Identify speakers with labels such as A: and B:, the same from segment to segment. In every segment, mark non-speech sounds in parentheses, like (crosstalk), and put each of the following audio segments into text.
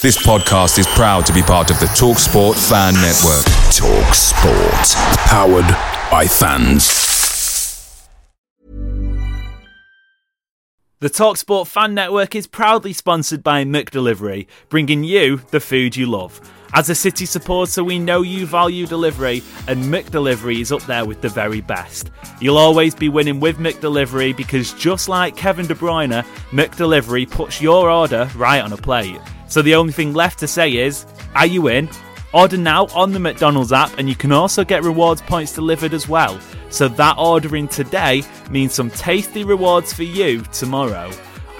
A: This podcast is proud to be part of the TalkSport Fan Network.
B: TalkSport, powered by fans.
C: The TalkSport Fan Network is proudly sponsored by McDelivery, bringing you the food you love. As a City supporter, we know you value delivery, and McDelivery is up there with the very best. You'll always be winning with McDelivery because just like Kevin De Bruyne, McDelivery puts your order right on a plate. So the only thing left to say is, are you in? Order now on the McDonald's app, and you can also get rewards points delivered as well. So that ordering today means some tasty rewards for you tomorrow.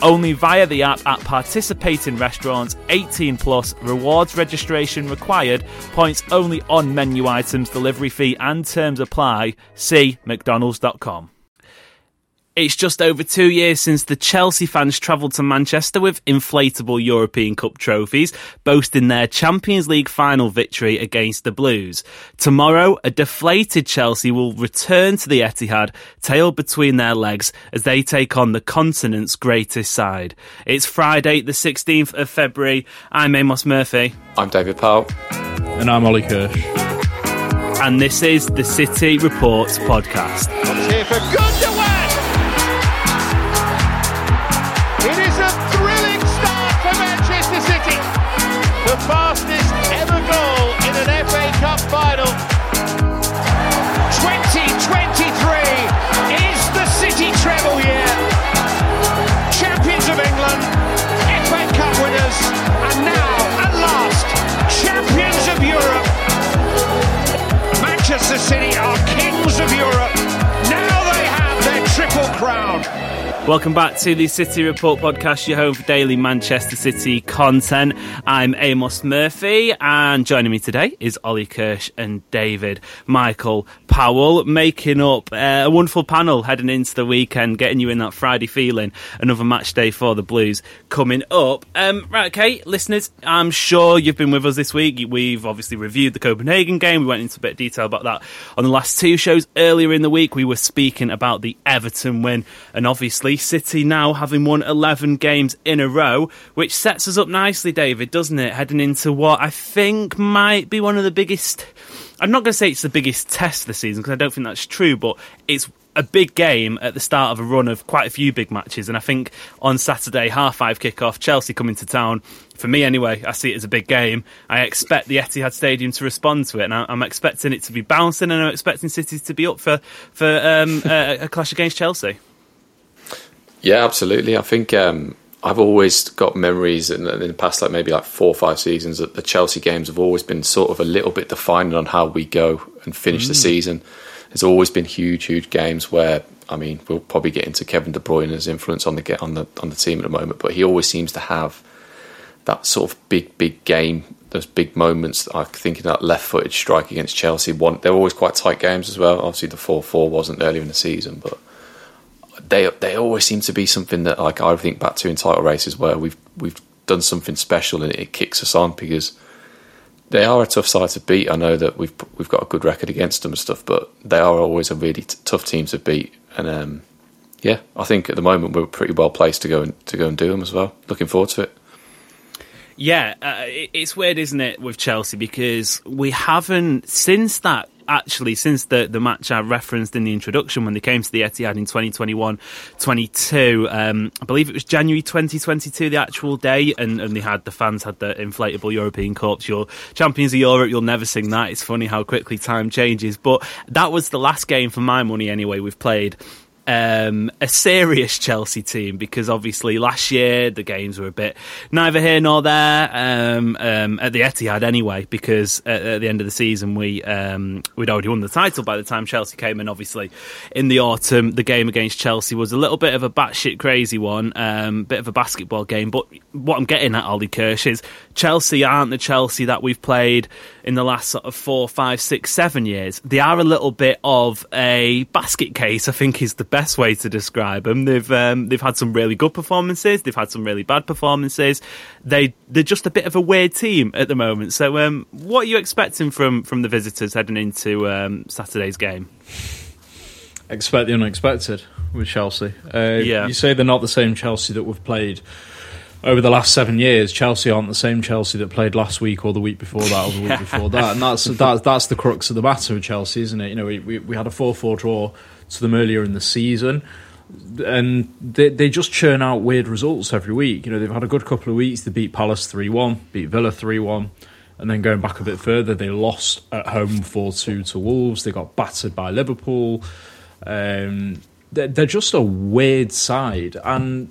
C: Only via the app at participating restaurants, 18 plus, rewards registration required, points only on menu items, delivery fee and terms apply. See McDonald's.com. It's just over two years since the Chelsea fans travelled to Manchester with inflatable European Cup trophies, boasting their Champions League final victory against the Blues. Tomorrow, a deflated Chelsea will return to the Etihad, tail between their legs, as they take on the continent's greatest side. It's Friday, the 16th of February. I'm Amos Murphy.
D: I'm David Powell.
E: And I'm Oli Kirsch.
C: And this is the City Reports podcast. Welcome back to the City Report podcast, your home for daily Manchester City content. I'm Amos Murphy, and joining me today is Oli Kirsch and David Michael Powell, making up uh, a wonderful panel heading into the weekend, getting you in that Friday feeling. Another match day for the Blues coming up. Um, right, okay, listeners, I'm sure you've been with us this week. We've obviously reviewed the Copenhagen game. We went into a bit of detail about that on the last two shows. Earlier in the week, we were speaking about the Everton win, and obviously City now having won 11 games in a row, which sets us up nicely, David, doesn't it? Heading into what I think might be one of the biggest. I'm not going to say it's the biggest test this season because I don't think that's true, but it's a big game at the start of a run of quite a few big matches. And I think on Saturday, half five kickoff, Chelsea coming to town. For me, anyway, I see it as a big game. I expect the Etihad Stadium to respond to it, and I'm expecting it to be bouncing, and I'm expecting City to be up for for um, (laughs) a, a clash against Chelsea.
D: Yeah, absolutely. I think um, I've always got memories in, in, the past, like maybe like four or five seasons, that the Chelsea games have always been sort of a little bit defining on how we go and finish mm. the season. There's always been huge, huge games where I mean, we'll probably get into Kevin De Bruyne's influence on the get on the on the team at the moment, but he always seems to have that sort of big, big game. Those big moments. I think in that left-footed strike against Chelsea. One, they're always quite tight games as well. Obviously, the four-four wasn't earlier in the season, but they they always seem to be something that like I think back to in title races where we've we've done something special and it kicks us on because they are a tough side to beat. I know that we've we've got a good record against them and stuff, but they are always a really t- tough team to beat. And um, yeah, I think at the moment we're pretty well placed to go and to go and do them as well. Looking forward to it.
C: Yeah, uh, it's weird, isn't it, with Chelsea because we haven't since that actually since the, the match I referenced in the introduction when they came to the Etihad in 2021 22. Um, I believe it was January 2022, the actual day, and, and they had the fans had the inflatable European Cups. Your champions of Europe, you'll never sing that. It's funny how quickly time changes, but that was the last game for my money anyway. We've played um, a serious Chelsea team because obviously last year the games were a bit neither here nor there um, um, at the Etihad anyway because at, at, the end of the season we um, we'd already won the title by the time Chelsea came and obviously in the autumn the game against Chelsea was a little bit of a batshit crazy one um, bit of a basketball game. But what I'm getting at Oli Kirsch is Chelsea aren't the Chelsea that we've played in the last sort of four five six seven years. They are a little bit of a basket case I think is the best best way to describe them. They've um, they've had some really good performances. They've had some really bad performances. They they're just a bit of a weird team at the moment. So, um, what are you expecting from from the visitors heading into um, Saturday's game?
E: Expect the unexpected with Chelsea. Uh,
C: yeah,
E: you say they're not the same Chelsea that we've played over the last seven years, Chelsea aren't the same Chelsea that played last week or the week before that or the week (laughs) before that, and that's that's that's the crux of the matter with Chelsea, isn't it? You know, we we, we had a four four draw to them earlier in the season. And they they just churn out weird results every week. You know they've had a good couple of weeks. They beat Palace three one, beat Villa three one, and then going back a bit further, they lost at home four two to Wolves. They got battered by Liverpool. Um, they're, they're just a weird side, and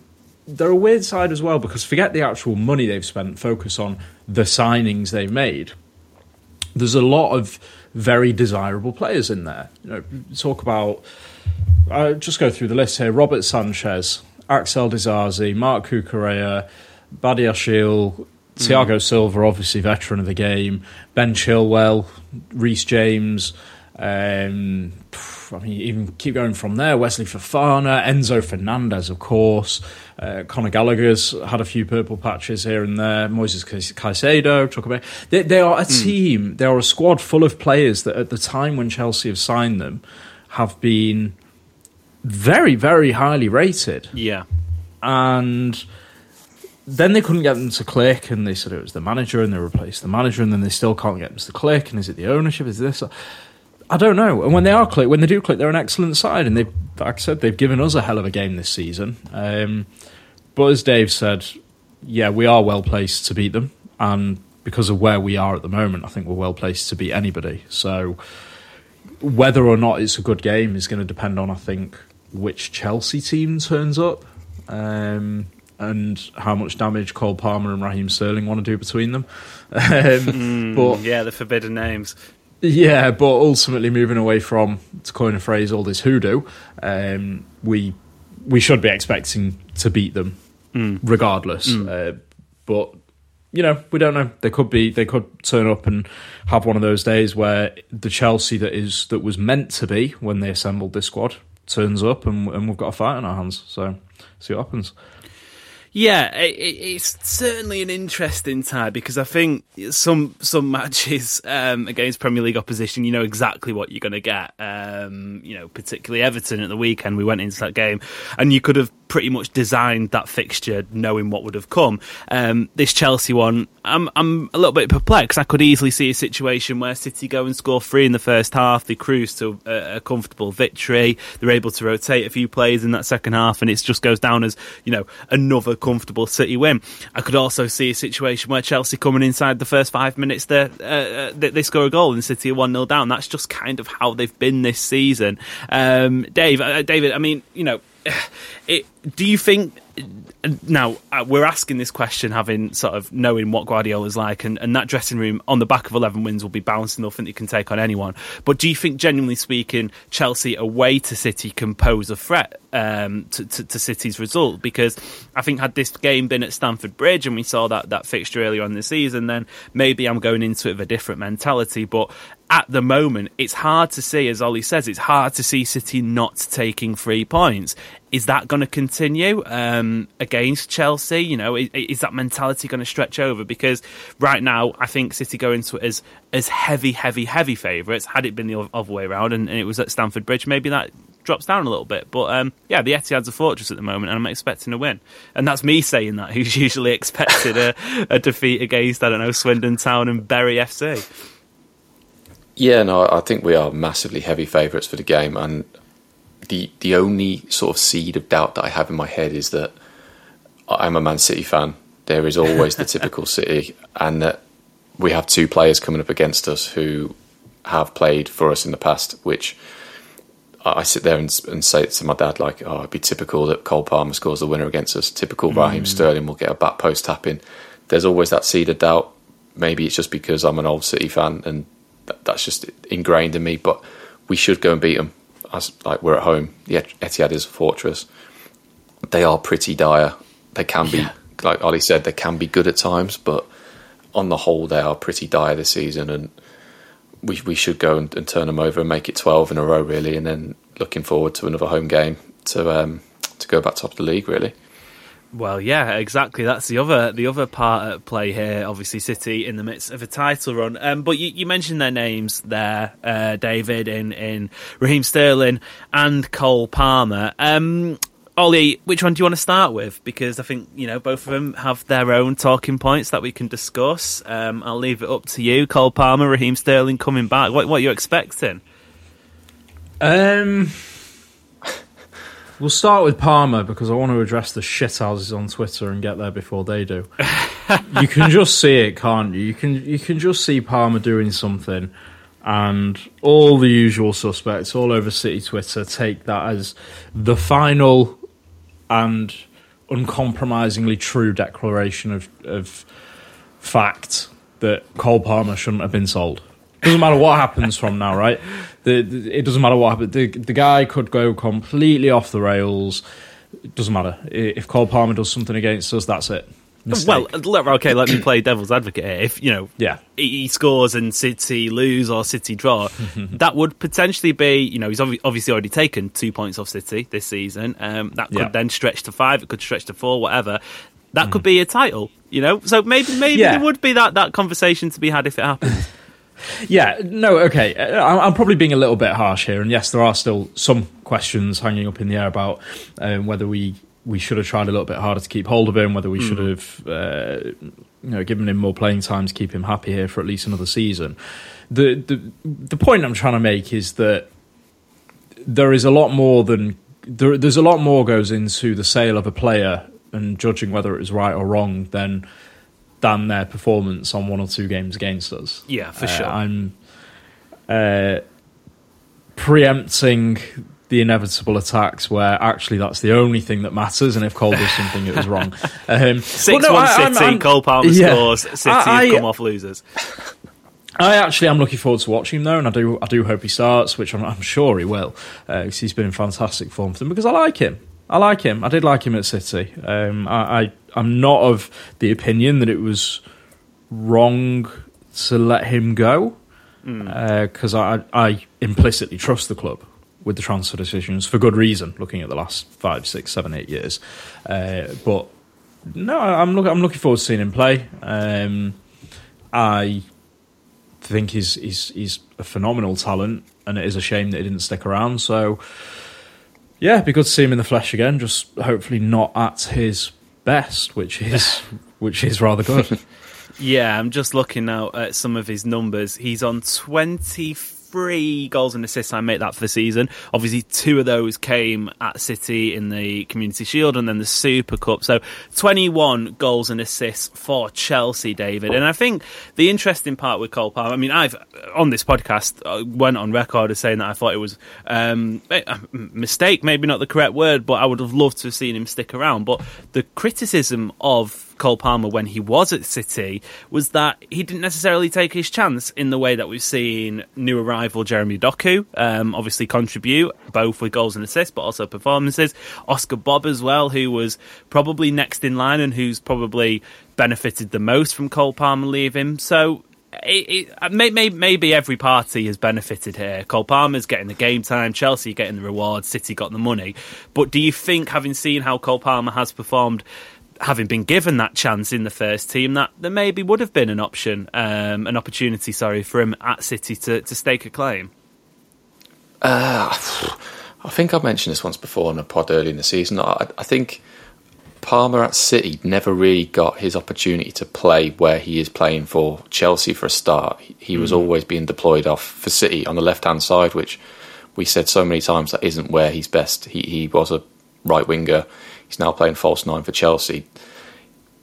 E: they're a weird side as well because forget the actual money they've spent, focus on the signings they've made. There's a lot of very desirable players in there. You know, talk about. I'll just go through the list here: Robert Sanchez, Axel Disasi, Marc Cucurella, Badiashile, Thiago Silva, obviously veteran of the game, Ben Chilwell, Reece James. Um, I mean, even keep going from there. Wesley Fofana, Enzo Fernandez, of course. Uh, Conor Gallagher's had a few purple patches here and there. Moises Caicedo, talk about. They, they are a mm. team. They are a squad full of players that, at the time when Chelsea have signed them, have been very, very highly rated.
C: Yeah,
E: and then they couldn't get them to click, and they said it was the manager, and they replaced the manager, and then they still can't get them to click. And is it the ownership? Is this? I don't know. And when they are click, when they do click, they're an excellent side, and they, like I said, they've given us a hell of a game this season. Um, but as Dave said, yeah, we are well placed to beat them, and because of where we are at the moment, I think we're well placed to beat anybody. So whether or not it's a good game is going to depend on, I think, which Chelsea team turns up. Um, and how much damage Cole Palmer and Raheem Sterling want to do between them. (laughs) Um,
C: mm, but yeah, the forbidden names.
E: Yeah, but ultimately moving away from to coin a phrase, all this hoodoo, um, we we should be expecting to beat them mm. regardless. Mm. Uh, but you know, we don't know. They could be. They could turn up and have one of those days where the Chelsea that is that was meant to be when they assembled this squad turns up, and, and we've got a fight on our hands. So see what happens.
C: Yeah, it, it's certainly an interesting tie because I think some some matches um, against Premier League opposition, you know exactly what you're going to get. Um, you know, particularly Everton at the weekend, we went into that game, and you could have pretty much designed that fixture knowing what would have come. Um, this Chelsea one, I'm I'm a little bit perplexed. I could easily see a situation where City go and score three in the first half, they cruise to a, a comfortable victory, they're able to rotate a few players in that second half, and it just goes down as you know another comfortable City win. I could also see a situation where Chelsea coming inside the first five minutes, there uh, uh, they, they, score a goal and City are one 0 down. That's just kind of how they've been this season. Um, Dave, uh, David, I mean, you know (sighs) it, do you think now uh, we're asking this question having sort of knowing what Guardiola's like and, and that dressing room on the back of 11 wins will be balanced enough that you can take on anyone. But do you think genuinely speaking Chelsea away to City can pose a threat um, to, to, to, City's result because I think had this game been at Stamford Bridge and we saw that, that fixture earlier on the season then maybe I'm going into it with a different mentality but at the moment, it's hard to see, as Oli says, it's hard to see City not taking three points. Is that going to continue um, against Chelsea? You know, is, is that mentality going to stretch over? Because right now, I think City go into it as as heavy, heavy, heavy favourites. Had it been the other way around and, and, it was at Stamford Bridge, maybe that drops down a little bit. But um, yeah, the Etihad's a fortress at the moment, and I'm expecting a win. And that's me saying that. (laughs) Who's usually expected a, a defeat against I don't know Swindon Town and Bury FC.
D: Yeah, no, I think we are massively heavy favourites for the game, and the the only sort of seed of doubt that I have in my head is that I'm a Man City fan. There is always the typical (laughs) City, and that we have two players coming up against us who have played for us in the past, which I sit there and, and say to my dad, like, oh, it'd be typical that Cole Palmer scores the winner against us. Typical mm. Raheem Sterling will get a back post tapping. There's always that seed of doubt. Maybe it's just because I'm an old City fan and that, that's just ingrained in me. But we should go and beat them. As like we're at home, the Etihad is a fortress. They are pretty dire. They can be, yeah. like Oli said, they can be good at times, but on the whole, they are pretty dire this season, and we we should go and, and turn them over and make it twelve in a row, really, and then looking forward to another home game to um, to go back top of the league, really.
C: Well, yeah, exactly. That's the other the other part at play here. Obviously, City in the midst of a title run. Um, but you, you, mentioned their names there, uh, David, in in Raheem Sterling and Cole Palmer. Um, Oli, which one do you want to start with? Because I think you know both of them have their own talking points that we can discuss. Um, I'll leave it up to you. Cole Palmer, Raheem Sterling coming back. What, what are you expecting?
E: Um, we'll start with Palmer because I want to address the shithouses on Twitter and get there before they do. (laughs) you can just see it, can't you? You can you can just see Palmer doing something, and all the usual suspects all over City Twitter take that as the final and uncompromisingly true declaration of of fact that Cole Palmer shouldn't have been sold. Doesn't matter what happens from now, right? The, the, it doesn't matter what happens. The, the guy could go completely off the rails. It doesn't matter. If Cole Palmer does something against us, that's it. Mistake.
C: Well, okay, let me play devil's advocate here. If you know,
E: Yeah.
C: he scores and City lose or City draw, (laughs) that would potentially be, you know, he's obvi- obviously already taken two points off City this season. Um, that could
E: Yeah.
C: then stretch to five. It could stretch to four, whatever. That could be a title, you know. So maybe maybe
E: Yeah.
C: there would be that that conversation to be had if it happens. (laughs)
E: Yeah, no, okay. Uh, I'm I'm probably being a little bit harsh here, and yes, there are still some questions hanging up in the air about um, whether we we should have tried a little bit harder to keep hold of him, whether we should have uh, you know given him more playing time to keep him happy here for at least another season. The the the point I'm trying to make is that there is a lot more than there, there's a lot more goes into the sale of a player and judging whether it was right or wrong than than their performance on one or two games against us.
C: Yeah, for
E: Uh,
C: sure.
E: I'm uh, preempting the inevitable attacks where actually that's the only thing that matters, and if Cole does something, it was wrong. (laughs) Um,
C: Six
E: no,
C: one
E: I- I'm-
C: City,
E: I'm-
C: Cole Palmer
E: yeah.
C: scores. City
E: I-
C: have
E: I-
C: come off losers.
E: I actually am looking forward to watching him though, and I do I do hope he starts, which I'm, I'm sure he will, because he's been in fantastic form for them. Because I like him, I like him. I did like him at City. Um, I, I I'm not of the opinion that it was wrong to let him go, because I I implicitly trust the club with the transfer decisions for good reason. Looking at the last five, six, seven, eight years, uh, but no, I'm look, I'm looking forward to seeing him play. Um, I think he's he's he's a phenomenal talent, and it is a shame that he didn't stick around. So, yeah, be good to see him in the flesh again. Just hopefully not at his best, which is (laughs) which is rather good. (laughs)
C: Yeah, I'm just looking now at some of his numbers. He's on 23 goals and assists. I make that for the season. Obviously, two of those came at City in the Community Shield and then the Super Cup. So 21 goals and assists for Chelsea, David. And I think the interesting part with Cole Palmer, I mean, I've on this podcast uh, went on record as saying that I thought it was um, a mistake, maybe not the correct word, but I would have loved to have seen him stick around. But the criticism of Cole Palmer when he was at City was that he didn't necessarily take his chance in the way that we've seen new arrival Jeremy Doku um, obviously contribute both with goals and assists, but also performances. Oscar Bobb as well, who was probably next in line and who's probably benefited the most from Cole Palmer leaving. So. It, it, may, may, maybe every party has benefited here. Cole Palmer's getting the game time, Chelsea getting the reward, City got the money. But do you think, having seen how Cole Palmer has performed, having been given that chance in the first team, that there maybe would have been an option, um, an opportunity, sorry, for him at City to, to stake a claim.
D: I think I've mentioned this once before in a pod early in the season. I, I think Palmer at City never really got his opportunity to play where he is playing for Chelsea for a start. He, he was always being deployed off for City on the left hand side, which we said so many times that isn't where he's best. He, he was a right winger. He's now playing false nine for Chelsea.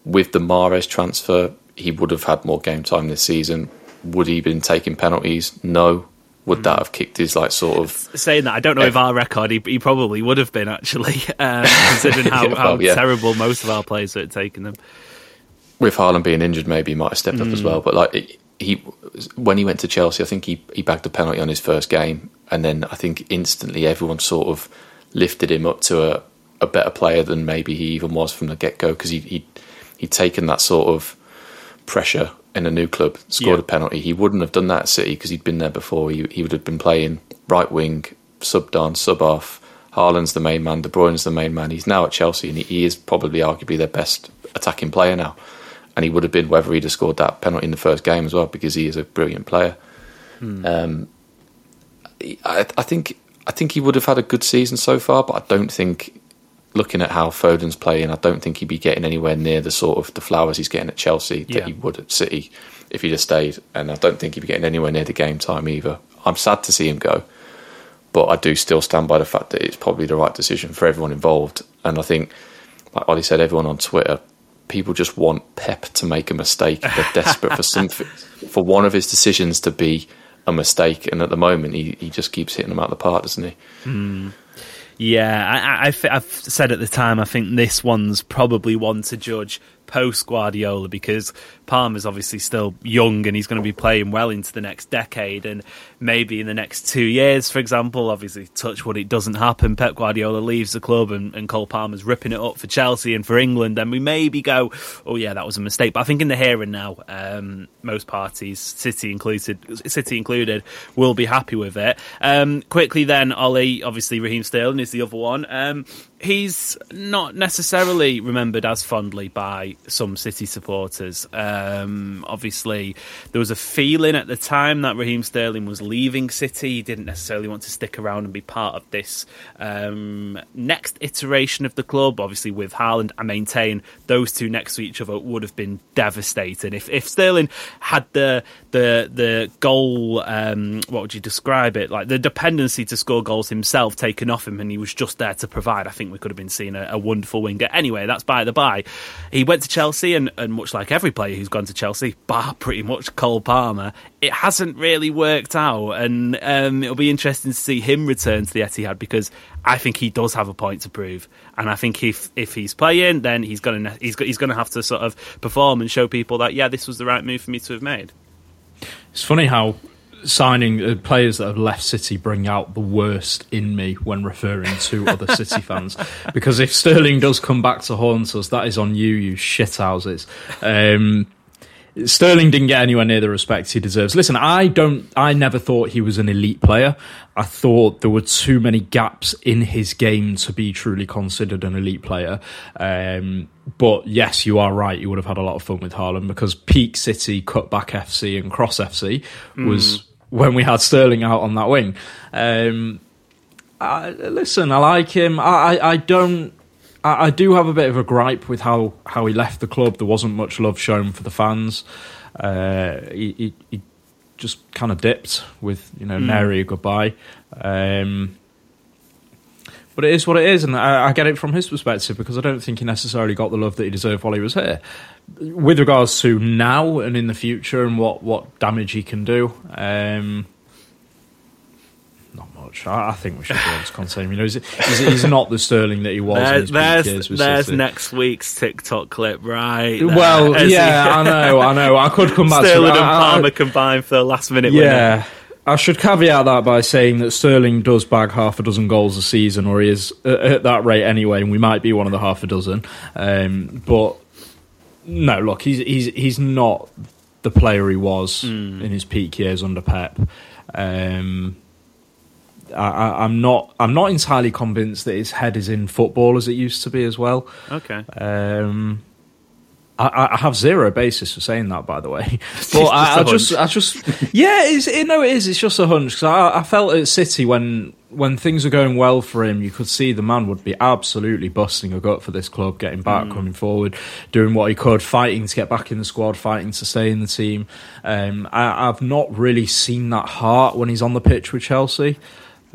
D: With the Mahrez transfer, he would have had more game time this season. Would he been taking penalties? No. Would that have kicked his like sort of
C: Saying that, I don't know if our record, he, he probably would have been actually, um, (laughs) considering (laughs) how,
D: Yeah, well,
C: how
D: yeah.
C: terrible most of our players had taken them.
D: with Haaland being injured, maybe he might have stepped up as
C: Mm.
D: well. But like it- he, when he went to Chelsea, I think he he bagged a penalty on his first game, and then I think instantly everyone sort of lifted him up to a, a better player than maybe he even was from the get go because he he he'd taken that sort of pressure in a new club, scored
C: Yeah.
D: a penalty. He wouldn't have done that at City because he'd been there before. He he would have been playing right wing, subbed on, sub off. Haaland's the main man, De Bruyne's the main man. He's now at Chelsea, and he, he is probably arguably their best attacking player now. And he would have been whether he'd have scored that penalty in the first game as well, because he is a brilliant player. Um, I, I think I think he would have had a good season so far, but I don't think looking at how Foden's playing, I don't think he'd be getting anywhere near the sort of the flowers he's getting at Chelsea that
C: Yeah.
D: he would at City if he'd have stayed. And I don't think he'd be getting anywhere near the game time either. I'm sad to see him go, but I do still stand by the fact that it's probably the right decision for everyone involved. And I think, like Oli said, everyone on Twitter, people just want Pep to make a mistake. They're (laughs) desperate for something, for one of his decisions to be a mistake. And at the moment, he, he just keeps hitting them out of the park, doesn't he? Hmm.
C: Yeah, I, I, I've said at the time, I think this one's probably one to judge post Guardiola because Palmer's obviously still young and he's going to be playing well into the next decade. And maybe in the next two years, for example, obviously, touch wood, it doesn't happen. Pep Guardiola leaves the club and, and Cole Palmer's ripping it up for Chelsea and for England. Then we maybe go, oh, yeah, that was a mistake. But I think in the here and now, um, most parties, City included, City included, will be happy with it. Um, quickly then, Oli, obviously, Raheem Sterling is the other one. Um, he's not necessarily remembered as fondly by some City supporters. Um, obviously, there was a feeling at the time that Raheem Sterling was leaving City. He didn't necessarily want to stick around and be part of this um, next iteration of the club. Obviously, with Haaland, I maintain those two next to each other would have been devastating. If if Sterling had the the the goal, um, what would you describe it like? The dependency to score goals himself taken off him, and he was just there to provide. I think we could have been seeing a, a wonderful winger. Anyway, that's by the by. He went to Chelsea, and, and much like every player who's gone to Chelsea, bar pretty much Cole Palmer, it hasn't really worked out. And um, it'll be interesting to see him return to the Etihad because I think he does have a point to prove. And I think if if he's playing, then he's to he's, he's to have to sort of perform and show people that yeah, this was the right move for me to have made.
E: It's funny how signing uh, players that have left City bring out the worst in me when referring to (laughs) other City fans. Because if Sterling does come back to haunt us, that is on you, you shithouses. Um, Sterling didn't get anywhere near the respect he deserves. Listen, I don't. I never thought he was an elite player. I thought there were too many gaps in his game to be truly considered an elite player. Um, but yes, you are right. You would have had a lot of fun with Haaland because peak City, cutback FC, and cross FC was when we had Sterling out on that wing. Um, I, listen, I like him. I, I, I don't. I, I do have a bit of a gripe with how, how he left the club. There wasn't much love shown for the fans. Uh, he, he, he just kind of dipped with you know nary a goodbye. Um, but it is what it is, and I, I get it from his perspective because I don't think he necessarily got the love that he deserved while he was here. With regards to now and in the future and what, what damage he can do, um, not much. I, I think we should be able to contain him. You know, he's, he's, he's not the Sterling that he was. in
C: There's
E: his
C: there's,
E: years
C: there's next week's TikTok clip, right? there.
E: Well, yeah, I know, I know. I could come back
C: Sterling
E: to
C: and
E: I- I-
C: Palmer combined for the last minute winner.
E: I should caveat that by saying that Sterling does bag half a dozen goals a season, or he is uh, at that rate anyway, and we might be one of the half a dozen. Um, but no, look, he's he's he's not the player he was in his peak years under Pep. Um, I, I, I'm not I'm not entirely convinced that his head is in football as it used to be as well.
C: Okay.
E: Um, I, I have zero basis for saying that, by the way. (laughs) But I just. I just, yeah, it's, it, no, it is. It's just a hunch because I, I felt at City when when things were going well for him, you could see the man would be absolutely busting a gut for this club, getting back, coming forward, doing what he could, fighting to get back in the squad, fighting to stay in the team. Um, I, I've not really seen that heart when he's on the pitch with Chelsea.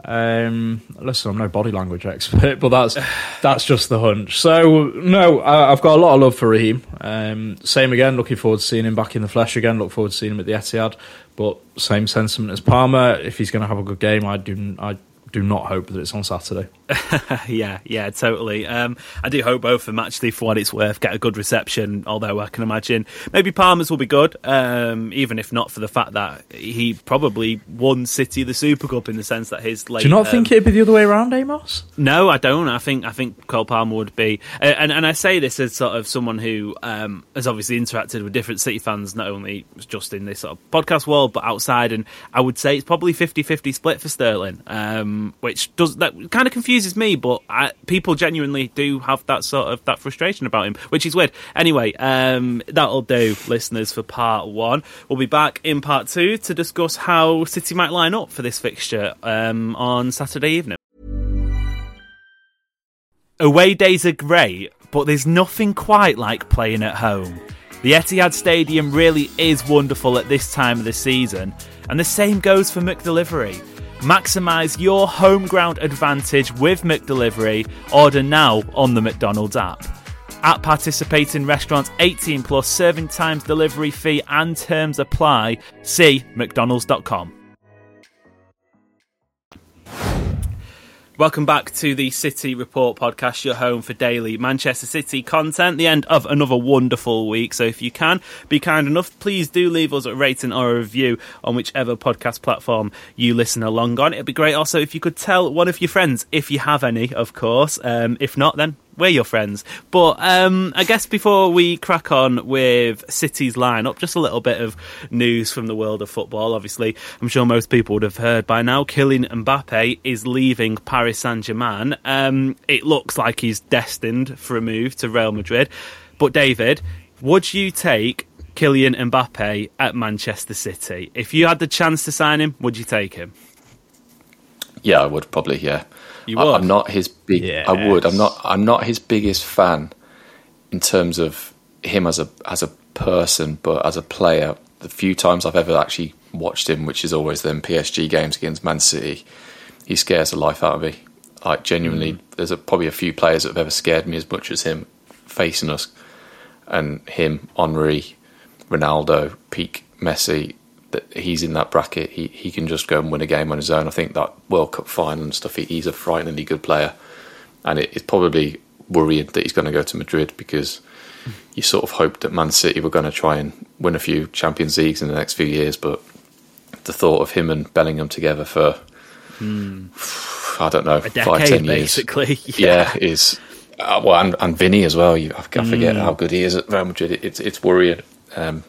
E: Um, listen, I'm no body language expert, but that's that's just the hunch. So no, I, I've got a lot of love for Raheem. Um, same again. Looking forward to seeing him back in the flesh again. Look forward to seeing him at the Etihad. But same sentiment as Palmer. If he's going to have a good game, I do. I do not hope that it's on Saturday. (laughs)
C: yeah, yeah, totally. Um, I do hope both of them actually, for what it's worth, get a good reception. Although I can imagine maybe Palmer's will be good, um, even if not for the fact that he probably won City the Super Cup in the sense that his late.
E: Do you not
C: um,
E: think it'd be the other way around, Amos?
C: No, I don't. I think I think Cole Palmer would be, uh, and and I say this as sort of someone who um, has obviously interacted with different City fans, not only just in this sort of podcast world, but outside. And I would say it's probably 50-50 split for Sterling, um, which does that kind of confuses me. But I, people genuinely do have that sort of that frustration about him, which is weird. Anyway, um, that'll do, listeners, for part one. We'll be back in part two to discuss how City might line up for this fixture um, on Saturday evening. away days are great, but there's nothing quite like playing at home. The Etihad Stadium really is wonderful at this time of the season, and the same goes for McDelivery. Maximise your home ground advantage with McDelivery. Order now on the McDonald's app. At participating restaurants, 18 plus serving times, delivery fee, and terms apply. See McDonald's.com. Welcome back to the City Report podcast, your home for daily Manchester City content. The end of another wonderful week. So, if you can be kind enough, please do leave us a rating or a review on whichever podcast platform you listen along on. It'd be great also if you could tell one of your friends, if you have any, of course. Um, if not, then we're your friends. But um, I guess before we crack on with City's lineup, just a little bit of news from the world of football. Obviously, I'm sure most people would have heard by now. Kylian Mbappe is leaving Paris Saint Germain. Um, it looks like he's destined for a move to Real Madrid. But David, would you take Kylian Mbappe at Manchester City? If you had the chance to sign him, would you take him?
D: Yeah, I would probably. Yeah,
C: You
D: I,
C: would?
D: I'm not his big. I would. I'm not. I'm not his biggest fan in terms of him as a as a person, but as a player. The few times I've ever actually watched him, which is always them PSG games against Man City, he scares the life out of me. Like genuinely,
C: Mm.
D: there's a, probably a few players that have ever scared me as much as him facing us, and him, Henry, Ronaldo, peak Messi. That he's in that bracket. He he can just go and win a game on his own. I think that World Cup final and stuff. He, he's a frighteningly good player, and it, it's probably worrying that he's going to go to Madrid because you sort of hoped that Man City were going to try and win a few Champions Leagues in the next few years, but the thought of him and Bellingham together for I don't know
C: A decade,
D: ten years,
C: basically. (laughs)
D: yeah, is uh, well, and, and Vinny as well. You, I forget
C: Mm.
D: how good he is at Real Madrid. It, it's it's worrying. Um,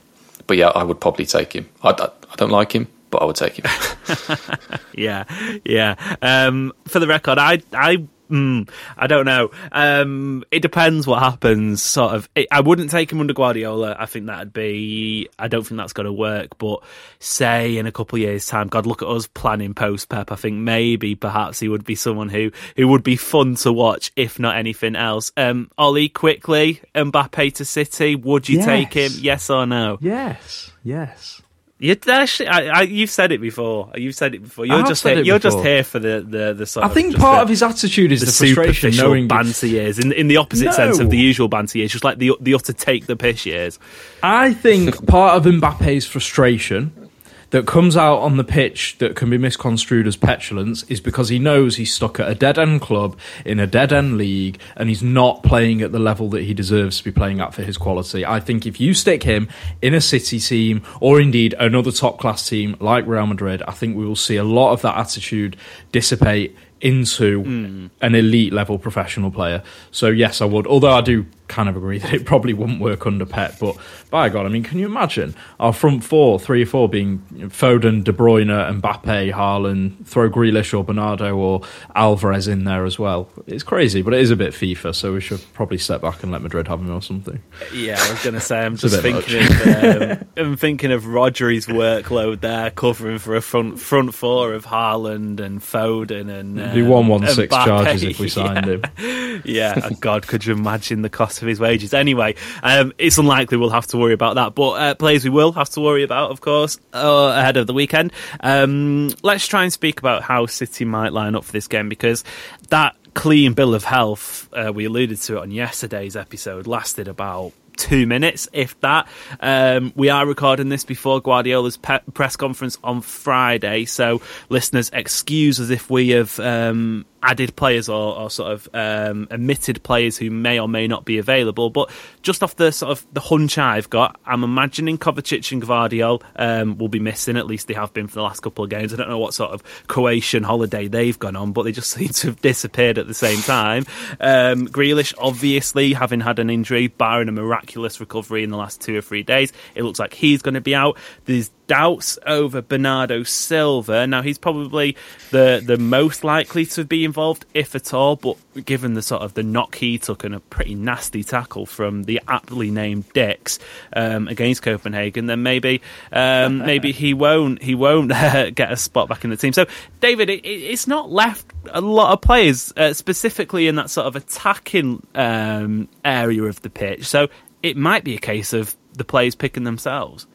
D: but yeah, I would probably take him. I, I, I don't like him, but I would take him. (laughs)
C: Yeah, yeah. Um, for the record, I, I, mm, I don't know. Um, it depends what happens. Sort of. It, I wouldn't take him under Guardiola. I think that'd be. I don't think that's going to work. But say in a couple of years' time, God, look at us planning post Pep. I think maybe, perhaps he would be someone who who would be fun to watch, if not anything else. Um, Oli, quickly, Mbappe to City. Would you take him?
E: Yes.
C: Yes or no?
E: Yes, yes.
C: You actually, I, I, you've said it before. You've said it before. You're just here, you're just here for the the, the sort
E: I think
C: just
E: part
C: the,
E: of his attitude is
C: the,
E: the, frustration, knowing
C: banter years, in in the opposite sense of the usual banter years, just like the the utter take the piss years.
E: I think part of Mbappe's frustration that comes out on the pitch that can be misconstrued as petulance is because he knows he's stuck at a dead end club in a dead end league and he's not playing at the level that he deserves to be playing at for his quality. I think if you stick him in a City team or indeed another top class team like Real Madrid, I think we will see a lot of that attitude dissipate into an elite level professional player. So yes, I would. Although I do kind of agree (laughs) that it probably wouldn't work under Pep. But by God, I mean, can you imagine our front four, three or four being Foden, De Bruyne, Mbappe, Haaland, throw Grealish or Bernardo or Alvarez in there as well? It's crazy, but it is a bit FIFA. So we should probably step back and let Madrid have him or something.
C: Yeah, I was going to say I'm (laughs) just thinking of um, I'm thinking of Rodri's workload there, covering for a front front four of Haaland and Foden and um,
E: Do one one six charges if we (laughs) signed
C: Yeah.
E: him.
C: yeah, oh God, could you imagine the cost of his wages? Anyway, um, it's unlikely we'll have to worry about that, but uh, players we will have to worry about, of course, uh, ahead of the weekend. Um, let's try and speak about how City might line up for this game because that clean bill of health, uh, we alluded to it on yesterday's episode, lasted about two minutes, if that. Um, we are recording this before Guardiola's pe- press conference on Friday, so listeners, excuse us if we have um, added players or, or sort of um, omitted players who may or may not be available. But just off the sort of the hunch I've got, I'm imagining Kovacic and Gvardiol um, will be missing. At least they have been for the last couple of games. I don't know what sort of Croatian holiday they've gone on, but they just (laughs) seem to have disappeared at the same time. Um, Grealish, obviously, having had an injury, barring a miraculous recovery in the last two or three days, it looks like he's going to be out. There's doubts over Bernardo Silva. Now he's probably the the most likely to be involved, if at all. But given the sort of the knock he took and a pretty nasty tackle from the aptly named Diks um, against Copenhagen, then maybe um, (laughs) maybe he won't he won't (laughs) get a spot back in the team. So David, it, it's not left a lot of players uh, specifically in that sort of attacking um, area of the pitch. So it might be a case of the players picking themselves.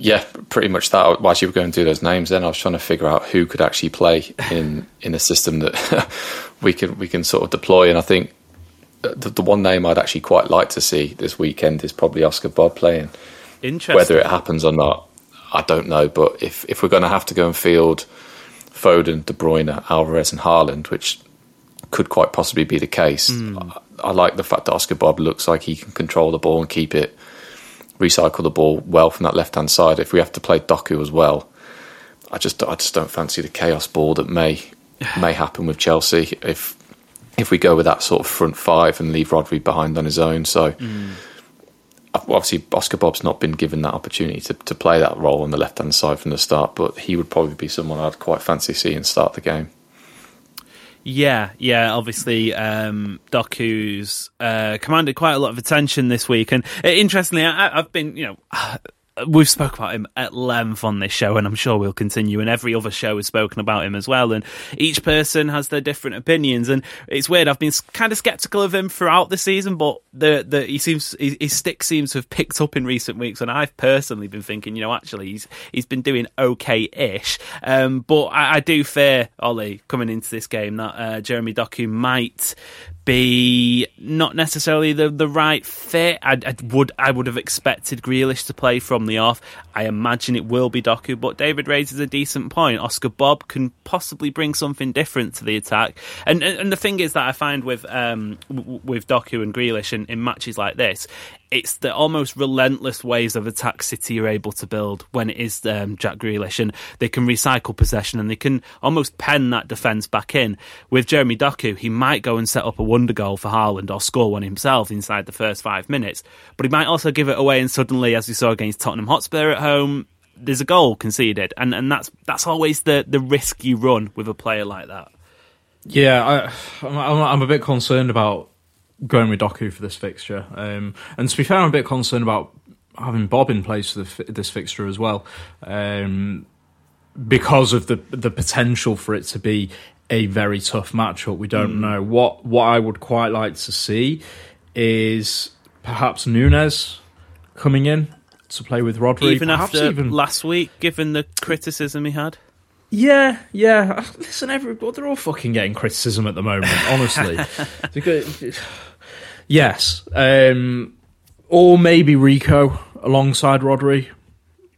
D: Yeah, pretty much that. While you were going through those names, then I was trying to figure out who could actually play in (laughs) in a system that (laughs) we can we can sort of deploy. And I think the, the, one name I'd actually quite like to see this weekend is probably Oscar Bobb playing.
C: Interesting.
D: Whether it happens or not, I don't know. But if if we're going to have to go and field Foden, De Bruyne, Alvarez, and Haaland, which could quite possibly be the case, mm. I, I like the fact that Oscar Bobb looks like he can control the ball and keep it recycle the ball well from that left hand side. If we have to play Doku as well, I just I just don't fancy the chaos ball that may may happen with Chelsea if if we go with that sort of front five and leave Rodri behind on his own. So. Mm. Obviously, Oscar Bobb's not been given that opportunity to, to play that role on the left hand side from the start, but he would probably be someone I'd quite fancy seeing start the game.
C: Yeah, yeah. Obviously, um, Doku's uh, commanded quite a lot of attention this week, and uh, interestingly, I, have been, you know, we've spoke about him at length on this show, and I'm sure we'll continue. And every other show has spoken about him as well. And each person has their different opinions. And it's weird. I've been kind of skeptical of him throughout the season, but the the he seems his stick seems to have picked up in recent weeks. And I've personally been thinking, you know, actually he's he's been doing okay-ish. Um, but I, I, do fear Oli coming into this game that uh, Jeremy Doku might be not necessarily the the right fit. I, I, would I would have expected Grealish to play from the off. I imagine it will be Doku, but David raises a decent point. Oscar Bobb can possibly bring something different to the attack. And and, and the thing is that I find with um with Doku and Grealish in, in matches like this it's the almost relentless ways of attack City are able to build when it is um, Jack Grealish, and they can recycle possession and they can almost pen that defence back in. With Jeremy Doku, he might go and set up a wonder goal for Haaland or score one himself inside the first five minutes, but he might also give it away, and suddenly, as we saw against Tottenham Hotspur at home, there's a goal conceded, and and that's that's always the the risk you run with a player like that.
E: Yeah, I, I'm, I'm a bit concerned about going with Doku for this fixture. Um, and to be fair, I'm a bit concerned about having Bobb in place for the, this fixture as well, um, because of the the potential for it to be a very tough matchup. We don't mm. know what what I would quite like to see is perhaps Nunes coming in to play with Rodri,
C: even
E: perhaps
C: after
E: even...
C: last week, given the criticism he had.
E: Yeah, yeah. (laughs) Listen, every they're all fucking getting criticism at the moment. Honestly, (laughs) yes, um, or maybe Rico alongside Rodri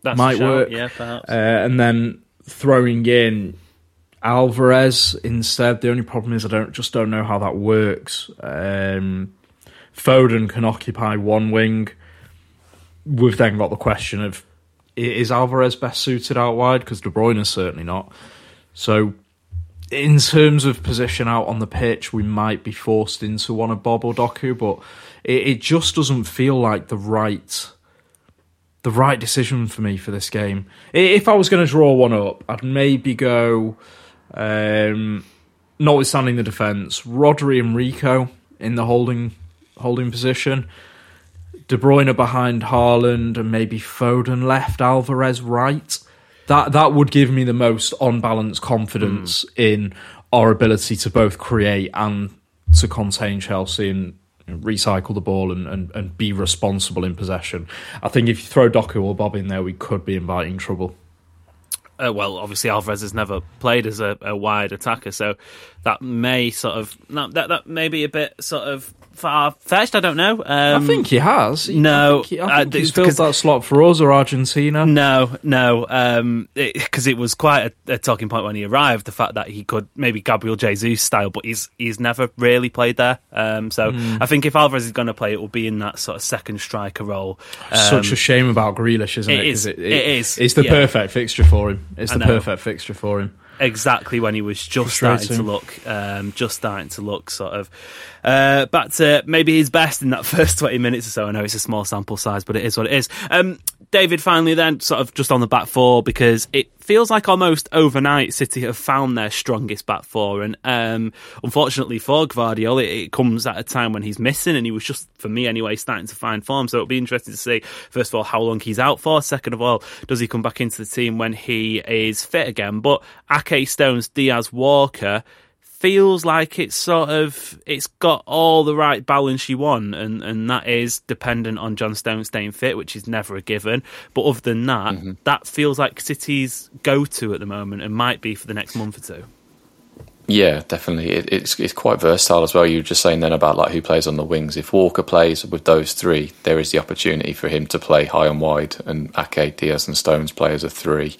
C: That's
E: might work.
C: Yeah, perhaps.
E: Uh, and then throwing in Alvarez instead. The only problem is I don't just don't know how that works. Um, Foden can occupy one wing. We've then got the question of is Alvarez best suited out wide? Because De Bruyne is certainly not. So, in terms of position out on the pitch, we might be forced into one of Bobb or Doku, but it, it just doesn't feel like the right the right decision for me for this game. If I was going to draw one up, I'd maybe go, um, notwithstanding the defence, Rodri and Rico in the holding holding position. De Bruyne behind Haaland and maybe Foden left, Alvarez right. That that would give me the most on balance confidence mm. in our ability to both create and to contain Chelsea and recycle the ball and, and, and be responsible in possession. I think if you throw Doku or Bobb in there, we could be inviting trouble.
C: Uh, well, obviously Alvarez has never played as a, a, wide attacker, so that may sort of that that may be a bit sort of far fetched. I don't know. Um,
E: I think he has.
C: No,
E: I think, he, I think uh, he's filled that slot for us or Argentina.
C: No, no, because um, it, it, was quite a, a, talking point when he arrived. The fact that he could maybe Gabriel Jesus style, but he's he's never really played there. Um, so mm. I think if Alvarez is going to play, it will be in that sort of second striker role.
E: Such a um, shame about Grealish, isn't it?
C: It is.
E: It,
C: it, it is.
E: It's the yeah. perfect fixture for him. It's the perfect fixture for him
C: exactly when he was just starting to look, um, just starting to look sort of uh, back to maybe his best in that (laughs) first twenty minutes or so. I know it's a small sample size, but it is what it is. Um, David, finally, then, sort of just on the back four, because it feels like almost overnight City have found their strongest back four. And um, unfortunately for Gvardiol, it, it, comes at a time when he's missing, and he was just, for me anyway, starting to find form. So it'll be interesting to see, first of all, how long he's out for. Second of all, does he come back into the team when he is fit again? But Ake, Stones, Dias, Walker feels like it's sort of it's got all the right balance you want and and that is dependent on John Stones staying fit which is never a given. But other than that mm-hmm. that feels like City's go to at the moment and might be for the next month or two.
D: Yeah definitely. It, it's it's quite versatile as well. You were just saying then about like who plays on the wings. If Walker plays with those three there is the opportunity for him to play high and wide and Ake Dias and Stones play as a three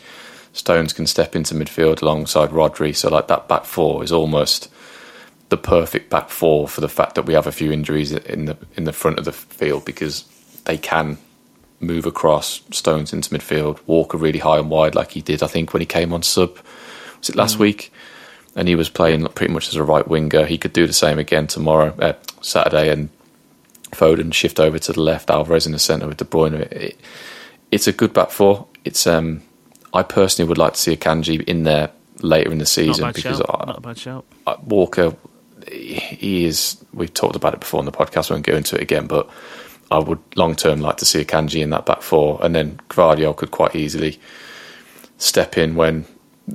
D: Stones can step into midfield alongside Rodri. So like that back four is almost the perfect back four for the fact that we have a few injuries in the in the front of the field because they can move across Stones into midfield, Walker really high and wide like he did I think when he came on sub was it last mm. week and he was playing pretty much as a right winger. He could do the same again tomorrow, uh, Saturday, and Foden shift over to the left, Alvarez in the centre with De Bruyne. It, it's a good back four. It's um, I personally would like to see Akanji in there later in the season
C: because. I, not a bad shout.
D: I, Walker, he is. We've talked about it before on the podcast. I won't go into it again, but I would long term like to see Akanji in that back four, and then Gvardiol could quite easily step in when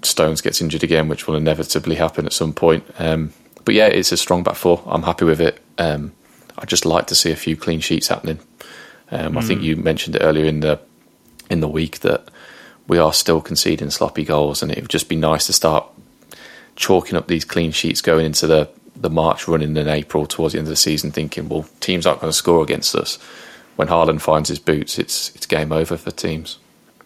D: Stones gets injured again, which will inevitably happen at some point. Um, but yeah, it's a strong back four. I'm happy with it. Um, I just like to see a few clean sheets happening. Um, mm. I think hmm. you mentioned it earlier in the in the week that we are still conceding sloppy goals, and it would just be nice to start chalking up these clean sheets going into the the March run in April towards the end of the season, thinking, well, teams aren't going to score against us. When Haaland finds his boots, it's it's game over for teams.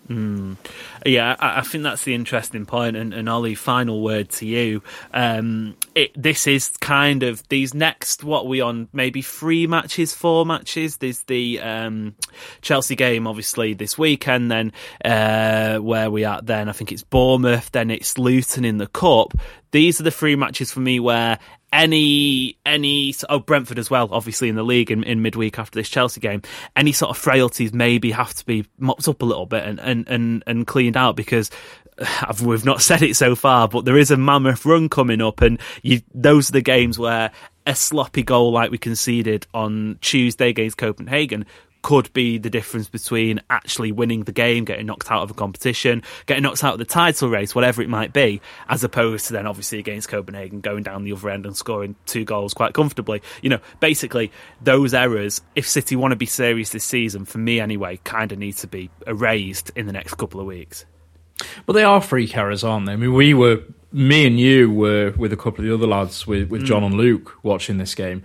C: Mm. Yeah, I, I, think that's the interesting point. And, and Oli, final word to you. Um, it, this is kind of these next what we on maybe three matches, four matches. There's the um, Chelsea game, obviously this weekend. Then uh, where we at then? I think it's Bournemouth. Then it's Luton in the cup. These are the three matches for me where any any oh Brentford as well, obviously in the league in, in midweek after this Chelsea game. Any sort of frailties maybe have to be mopped up a little bit and and and, and cleaned out because (sighs) we've not (laughs) said it so far, but there is a mammoth run coming up, and you, those are the games where a sloppy goal like we conceded on Tuesday against Copenhagen could be the difference between actually winning the game, getting knocked out of a competition, getting knocked out of the title race, whatever it might be, as opposed to then obviously against Copenhagen going down the other end and scoring two goals quite comfortably. You know, basically those errors, if City want to be serious this season, for me anyway, kind of need to be erased in the next couple of weeks.
E: But they are freak errors, aren't they? I mean, we were, me and you were with a couple of the other lads, with, with John mm. and Luke, watching this game,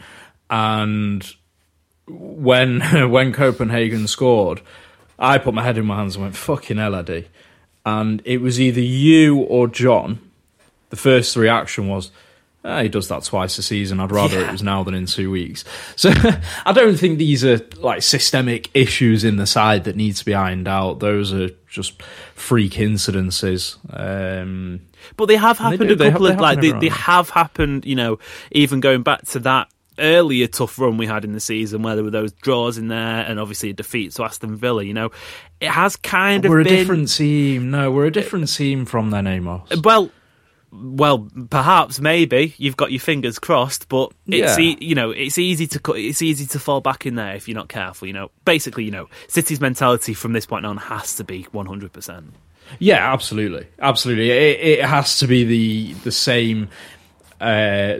E: and when (laughs) when Copenhagen scored, I put my head in my hands and went, "Fucking hell, Eddie!" And it was either you or John. The first reaction was, oh, "He does that twice a season. I'd rather yeah. it was now than in two weeks." (laughs) So (laughs) I don't think these are like systemic issues in the side that need to be ironed out. Those are just freak incidences. Um,
C: but they have happened they a couple of like they, they have happened. You know, even going back to that earlier tough run we had in the season where there were those draws in there and obviously a defeat to Aston Villa, you know, it has kind
E: of
C: We're
E: a different team. No, we're a different team from then, Amos.
C: Uh, well, well, perhaps maybe you've got your fingers crossed, but it's yeah. e- you know it's easy to it's easy to fall back in there if you're not careful. You know, basically, you know, City's mentality from this point on has to be 100. percent
E: Yeah, absolutely, absolutely. It, it has to be the the same uh,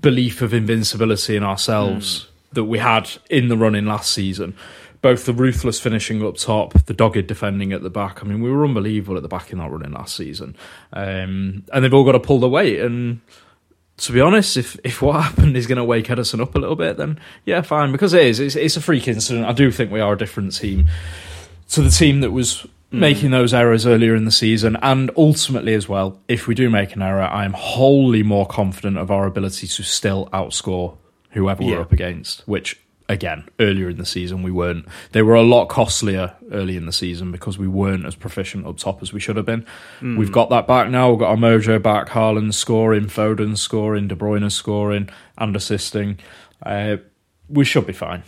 E: belief of invincibility in ourselves mm. that we had in the running last season. Both the ruthless finishing up top, the dogged defending at the back. I mean, we were unbelievable at the back in that running last season, um, and they've all got to pull the weight. And to be honest, if if what (laughs) happened is going to wake Ederson up a little bit, then yeah, fine. Because it is, it's, it's a freak incident. I do think we are a different team to the team that was. Making those errors earlier in the season. And ultimately, as well, if we do make an error, I am wholly more confident of our ability to still outscore whoever yeah. we're up against, which again, earlier in the season, we weren't. They were a lot costlier early in the season because we weren't as proficient up top as we should have been. Mm. We've got that back now. We've got our mojo back. Haaland scoring, Foden scoring, De Bruyne scoring and assisting. Uh, we should be fine.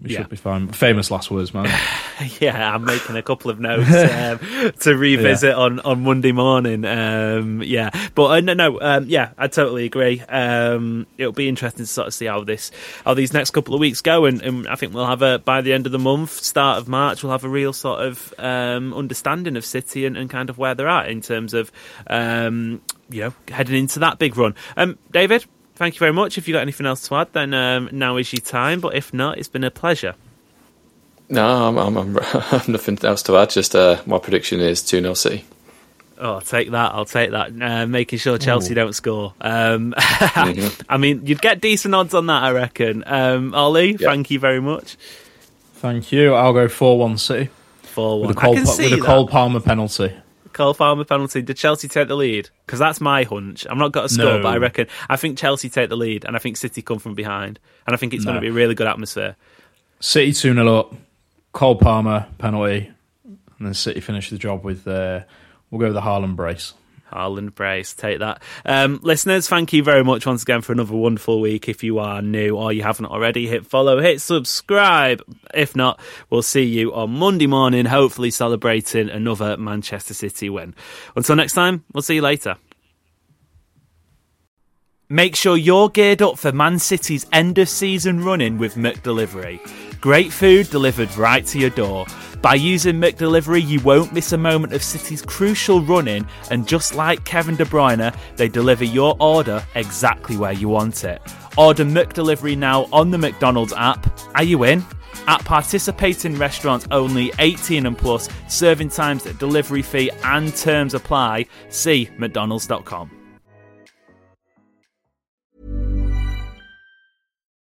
E: We
C: Yeah.
E: should be fine. Famous last words, man. (laughs)
C: Yeah, I'm making a couple of notes (laughs) um, to revisit on, on Monday morning. Um, yeah, but uh, no, no, um, yeah, I totally agree. Um, it'll be interesting to sort of see how this, how these next couple of weeks go, and, and I think we'll have a by the end of the month, start of March, we'll have a real sort of um, understanding of City and, and kind of where they're at in terms of, um, you know, heading into that big run. Um, David. Thank you very much. If you've got anything else to add, then um, now is your time. But if not, it's been a pleasure.
D: No, I'm, I'm, I'm, (laughs) I've nothing else to add. Just uh, my prediction is 2 0 City.
C: Oh, I'll take that. I'll take that. Uh, making sure Chelsea don't score. Um, (laughs) I mean, you'd get decent odds on that, I reckon. Um, Oli,
D: Yeah.
C: thank you very much.
E: Thank you. I'll go four one City
C: For
E: with
C: one,
E: a Cole,
C: I can see
E: with a. Cole Palmer penalty.
C: Cole Palmer penalty. Did Chelsea take the lead? Because that's my hunch. I'm not got a score,
E: No.
C: but I reckon I think Chelsea take the lead, and I think City come from behind, and I think it's going to be a really good atmosphere.
E: City two 0 up. Cole Palmer penalty, and then City finish the job with. Uh, we'll go with the Haaland brace.
C: Haaland Brace, take that. Um, listeners, thank you very much once again for another wonderful week. If you are new or you haven't already, hit follow, hit subscribe. If not, we'll see you on Monday morning, hopefully celebrating another Manchester City win. Until next time, we'll see you later. Make sure you're geared up for Man City's end of season running with McDelivery. Great food delivered right to your door. By using McDelivery, you won't miss a moment of City's crucial running, and just like Kevin De Bruyne, they deliver your order exactly where you want it. Order McDelivery now on the McDonald's app. Are you in? At participating restaurants only 18 and plus, serving times, delivery fee, and terms apply. See McDonald's.com.